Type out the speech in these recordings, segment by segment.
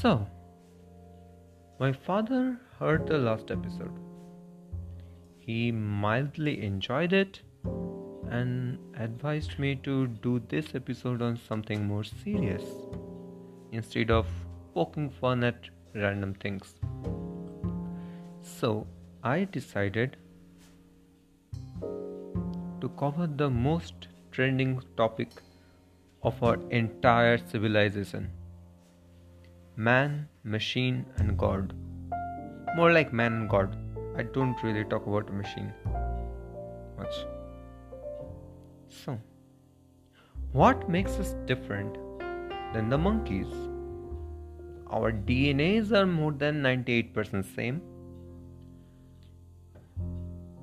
So, my father heard the last episode. He mildly enjoyed it and advised me to do this episode on something more serious instead of poking fun at random things. So, I decided to cover the most trending topic of our entire civilization man, machine, and God. More like man and God. I don't really talk about machine much. So, what makes us different than the monkeys? Our DNAs are more than 98% same.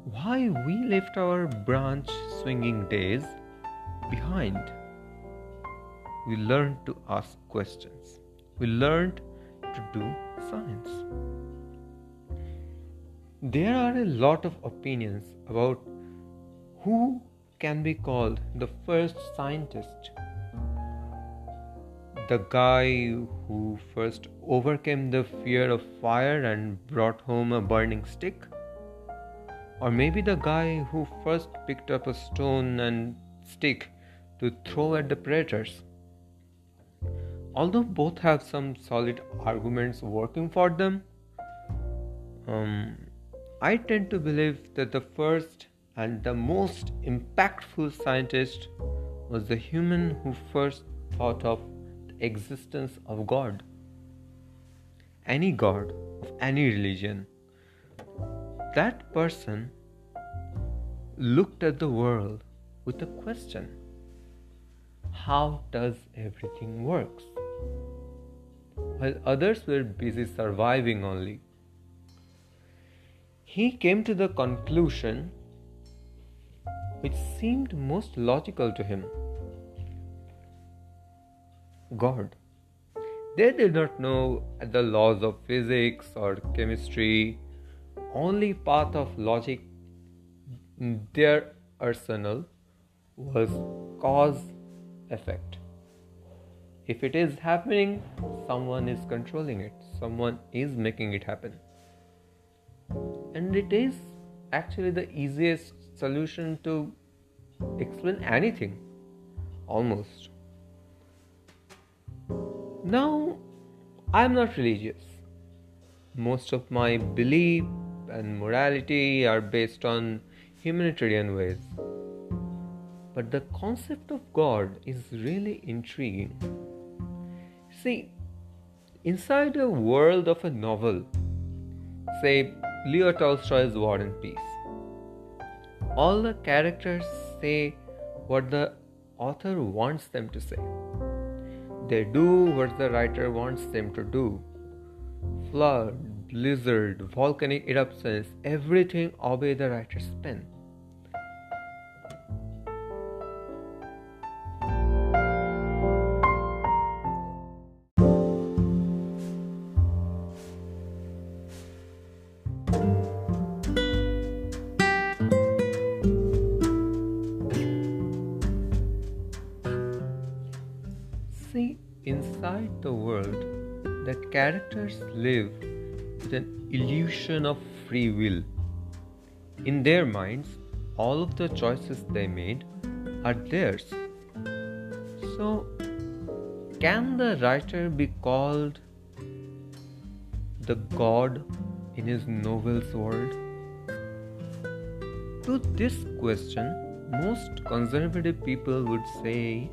Why we left our branch swinging days behind? We learned to ask questions. We learned to do science. There are a lot of opinions about who can be called the first scientist. The guy who first overcame the fear of fire and brought home a burning stick? Or maybe the guy who first picked up a stone and stick to throw at the predators? Although both have some solid arguments working for them, um, I tend to believe that the first and the most impactful scientist was the human who first thought of the existence of God. Any God of any religion. That person looked at the world with a question How does everything works? While others were busy surviving only. He came to the conclusion which seemed most logical to him God. They did not know the laws of physics or chemistry, only path of logic in their arsenal was cause effect. If it is happening, someone is controlling it, someone is making it happen. And it is actually the easiest solution to explain anything, almost. Now, I'm not religious. Most of my belief and morality are based on humanitarian ways. But the concept of God is really intriguing. See, inside a world of a novel, say Leo Tolstoy's War and Peace, all the characters say what the author wants them to say. They do what the writer wants them to do. Flood, blizzard, volcanic eruptions, everything obey the writer's pen. See, inside the world, the characters live with an illusion of free will. In their minds, all of the choices they made are theirs. So, can the writer be called the god in his novel's world? To this question, most conservative people would say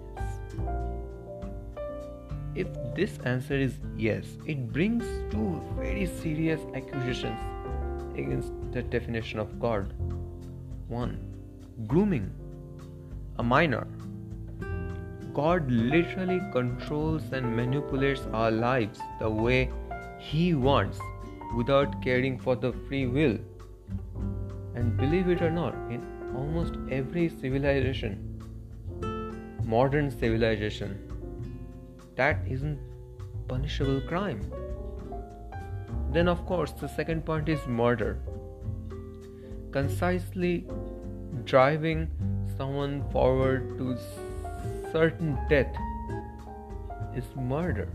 if this answer is yes, it brings two very serious accusations against the definition of God. One, grooming a minor. God literally controls and manipulates our lives the way He wants without caring for the free will. And believe it or not, in almost every civilization, modern civilization, that isn't punishable crime. Then of course the second point is murder. Concisely driving someone forward to certain death is murder.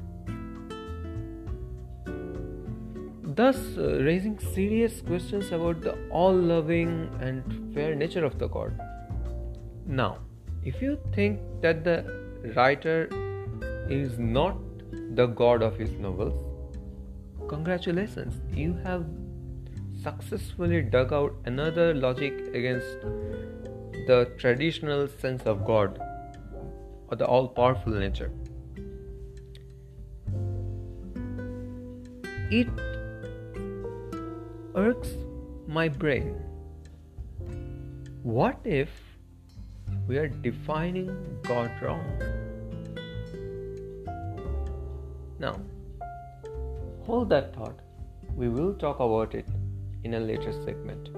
Thus uh, raising serious questions about the all loving and fair nature of the God. Now, if you think that the writer is not the God of his novels, congratulations, you have successfully dug out another logic against the traditional sense of God or the all powerful nature. It irks my brain. What if we are defining God wrong? Now, hold that thought. We will talk about it in a later segment.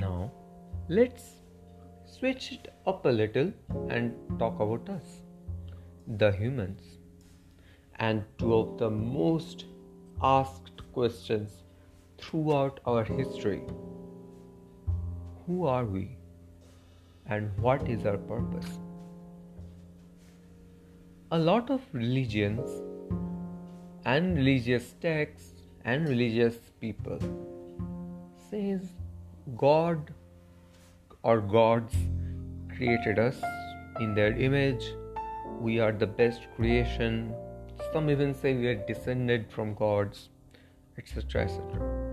Now, let's switch it up a little and talk about us, the humans, and two of the most asked questions throughout our history Who are we? And what is our purpose? A lot of religions and religious texts and religious people says God or gods created us in their image. We are the best creation. Some even say we are descended from gods, etc. etc.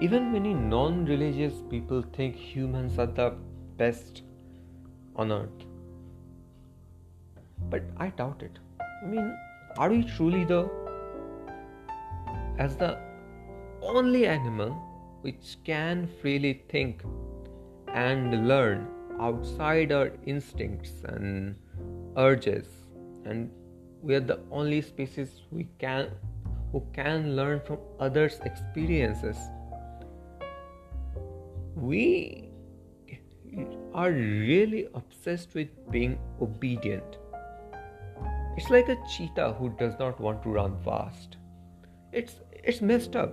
Even many non religious people think humans are the best on earth. But I doubt it. I mean, are we truly the as the only animal which can freely think and learn outside our instincts and urges and we are the only species we can who can learn from others experiences. We are really obsessed with being obedient. It's like a cheetah who does not want to run fast. It's it's messed up.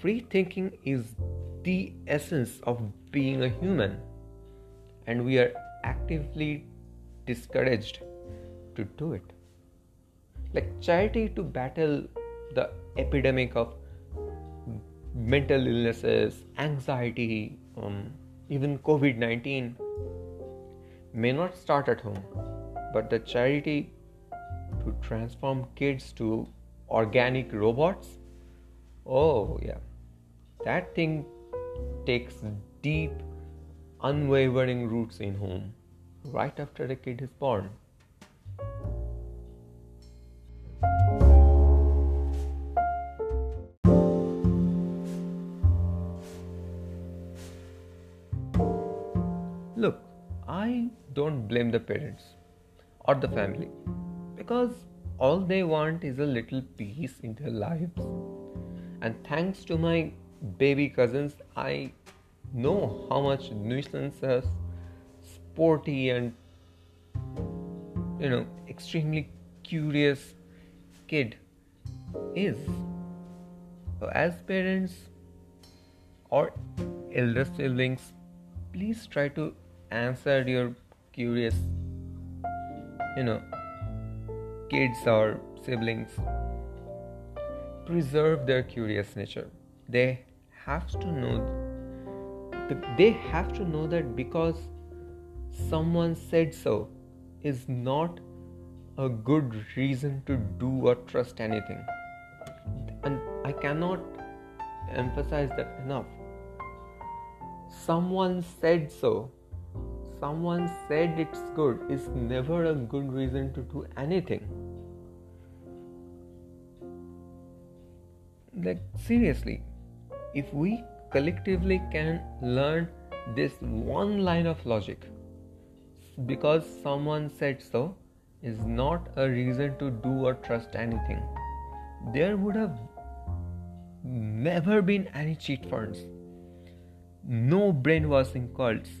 Free thinking is the essence of being a human, and we are actively discouraged to do it. Like charity to battle the epidemic of mental illnesses, anxiety, um, even COVID 19 may not start at home, but the charity to transform kids to organic robots oh, yeah, that thing takes deep, unwavering roots in home right after a kid is born. Blame the parents or the family because all they want is a little peace in their lives. And thanks to my baby cousins, I know how much nuisance a sporty and you know extremely curious kid is. So as parents or elder siblings, please try to answer your curious, you know, kids or siblings. Preserve their curious nature. They have to know they have to know that because someone said so is not a good reason to do or trust anything and i cannot emphasize that enough someone said so someone said it's good is never a good reason to do anything. Like seriously if we collectively can learn this one line of logic because someone said so is not a reason to do or trust anything. There would have never been any chit funds, no brainwashing cults,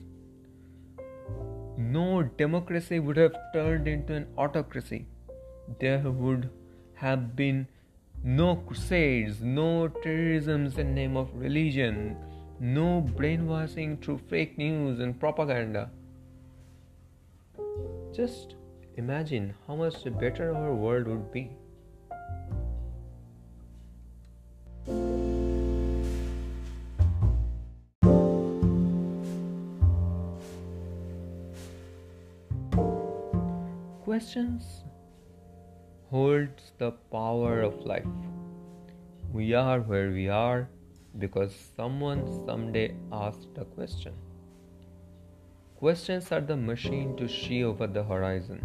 no democracy would have turned into an autocracy. There would have been No crusades, no terrorism in name of religion, no brainwashing through fake news and propaganda. Just imagine how much better our world would be. Questions holds the power of life. We are where we are because someone someday asked a question. Questions are the machine to see over the horizon,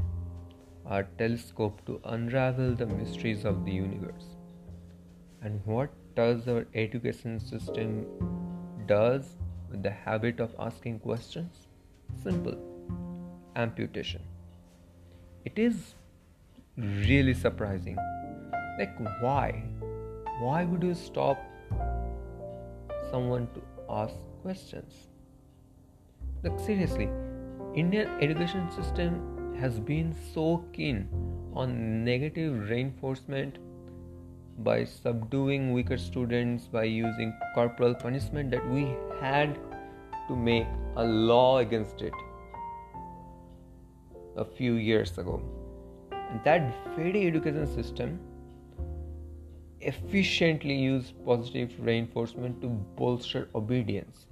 our telescope to unravel the mysteries of the universe. And what does our education system does with the habit of asking questions? Simple. Amputation. It is really surprising. Like, why? Why would you stop someone to ask questions? Like, seriously, Indian education system has been so keen on negative reinforcement by subduing weaker students by using corporal punishment that we had to make a law against it a few years ago and that very education system efficiently used positive reinforcement to bolster obedience.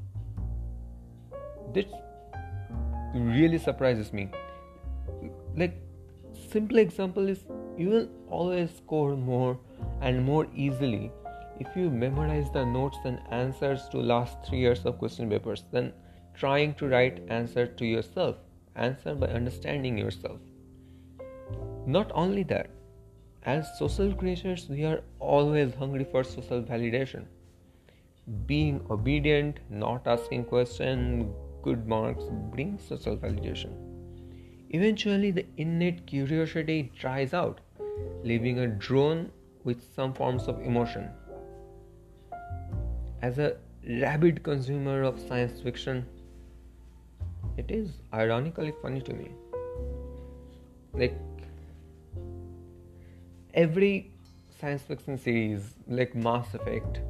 This really surprises me. Like, simple example is you will always score more and more easily if you memorize the notes and answers to last three years of question papers than trying to write answer to yourself answer by understanding yourself not only that, as social creatures, we are always hungry for social validation. Being obedient, not asking questions, good marks brings social validation. Eventually, the innate curiosity dries out, leaving a drone with some forms of emotion. As a rabid consumer of science fiction, it is ironically funny to me. Like, every science fiction series like Mass Effect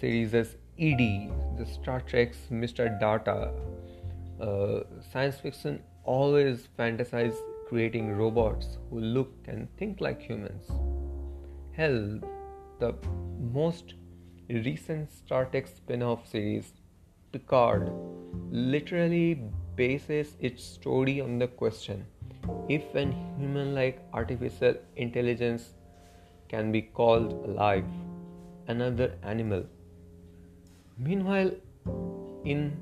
series as EDI, the Star Trek's Mr. Data, uh, science fiction always fantasize creating robots who look and think like humans. Hell, the most recent Star Trek spin off series, Picard, literally bases its story on the question if an human like artificial intelligence can be called alive, another animal. Meanwhile, in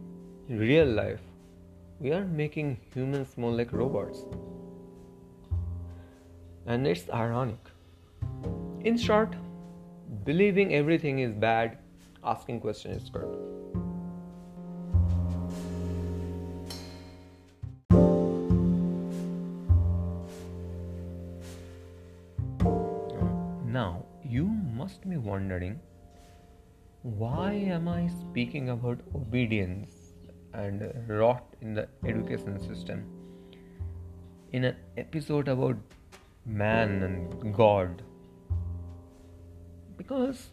real life, we are making humans more like robots. And it's ironic. In short, believing everything is bad, asking questions is good. Wondering why am I speaking about obedience and rot in the education system in an episode about man and God? Because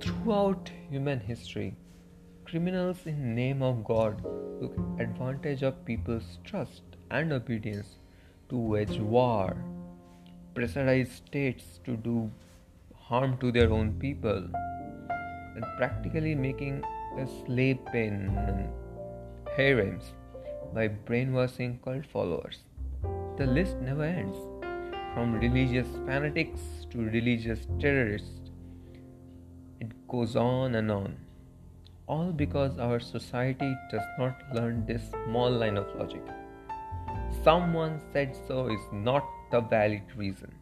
throughout human history, criminals in name of God took advantage of people's trust and obedience to wage war pressurize states to do harm to their own people and practically making a slave pen harems by brainwashing cult followers. The list never ends. From religious fanatics to religious terrorists, it goes on and on. All because our society does not learn this small line of logic. Someone said so is not the valid reason.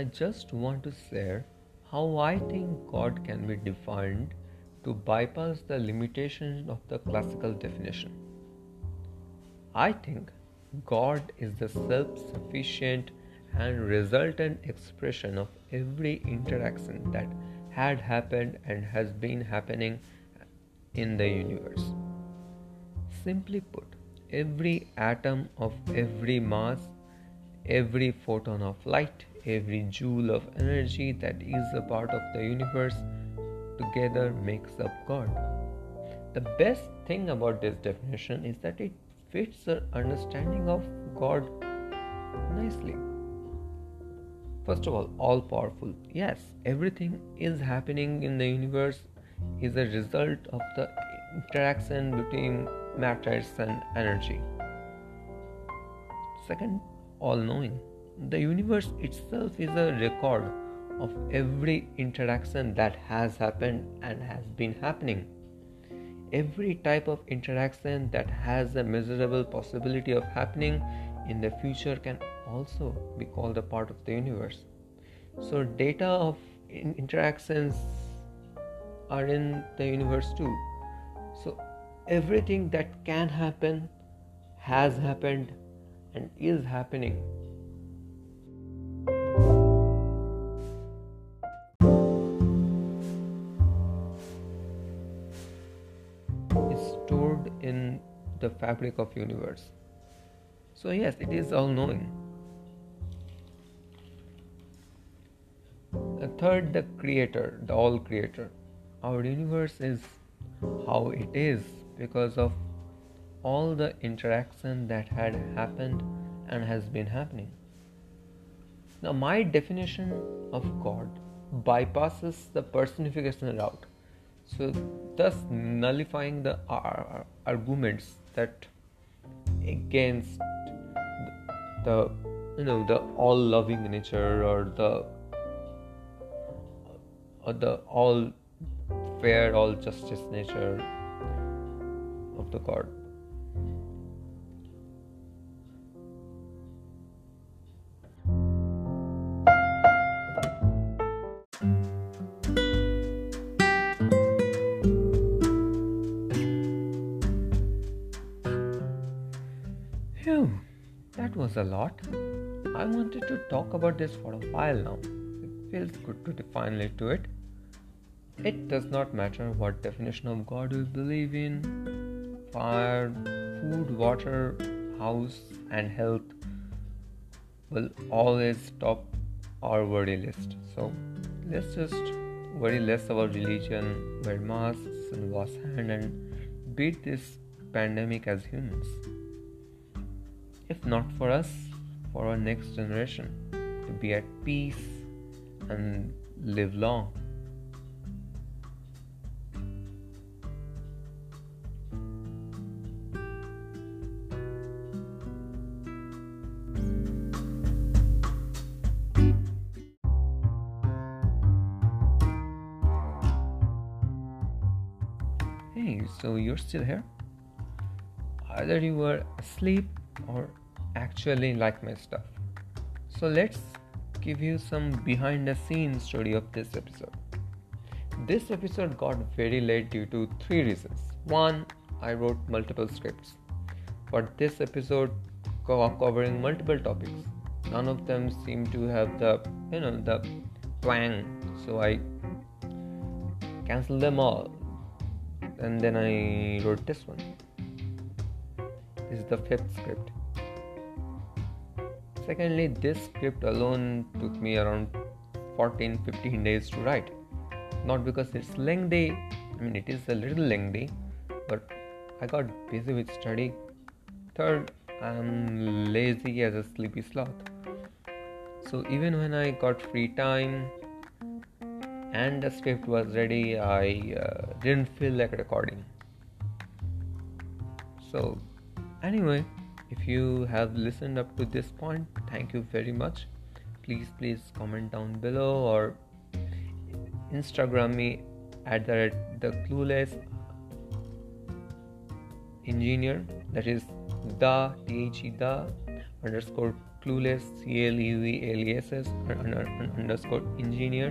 I just want to share how I think God can be defined to bypass the limitations of the classical definition. I think God is the self sufficient and resultant expression of every interaction that had happened and has been happening in the universe. Simply put, every atom of every mass, every photon of light, every joule of energy that is a part of the universe together makes up God. The best thing about this definition is that it fits our understanding of God nicely. First of all, all powerful. Yes, everything is happening in the universe is a result of the interaction between matters and energy. Second, all knowing. The universe itself is a record of every interaction that has happened and has been happening. Every type of interaction that has a measurable possibility of happening in the future can also be called a part of the universe. So, data of interactions are in the universe too. So, everything that can happen has happened and is happening. Fabric of universe. So yes, it is all knowing. The third, the creator, the all creator. Our universe is how it is because of all the interaction that had happened and has been happening. Now, my definition of God bypasses the personification route, so thus nullifying the arguments that against the you know the all loving nature or the or the all fair all justice nature of the god a lot. I wanted to talk about this for a while now. It feels good to it to it. It does not matter what definition of God you believe in fire, food, water, house, and health will always top our worry list. So let's just worry less about religion, wear masks, and wash hands, and beat this pandemic as humans if not for us, for our next generation to be at peace and live long. Hey, so you're still here? Either you were asleep or actually like my stuff. So let's give you some behind the scenes story of this episode. This episode got very late due to three reasons. One, I wrote multiple scripts. But this episode covering multiple topics. None of them seem to have the you know the twang. So I canceled them all. And then I wrote this one. This is the fifth script. Secondly, this script alone took me around 14 15 days to write. Not because it's lengthy, I mean, it is a little lengthy, but I got busy with study. Third, I'm lazy as a sleepy sloth. So even when I got free time and the script was ready, I uh, didn't feel like recording. So, anyway, if you have listened up to this point thank you very much. Please please comment down below or instagram me at the, the clueless engineer that is the the the underscore clueless c l e z l e s s underscore engineer.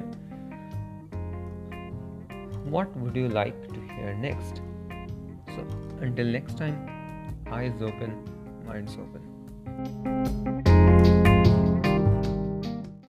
What would you like to hear next? So until next time eyes open minds open.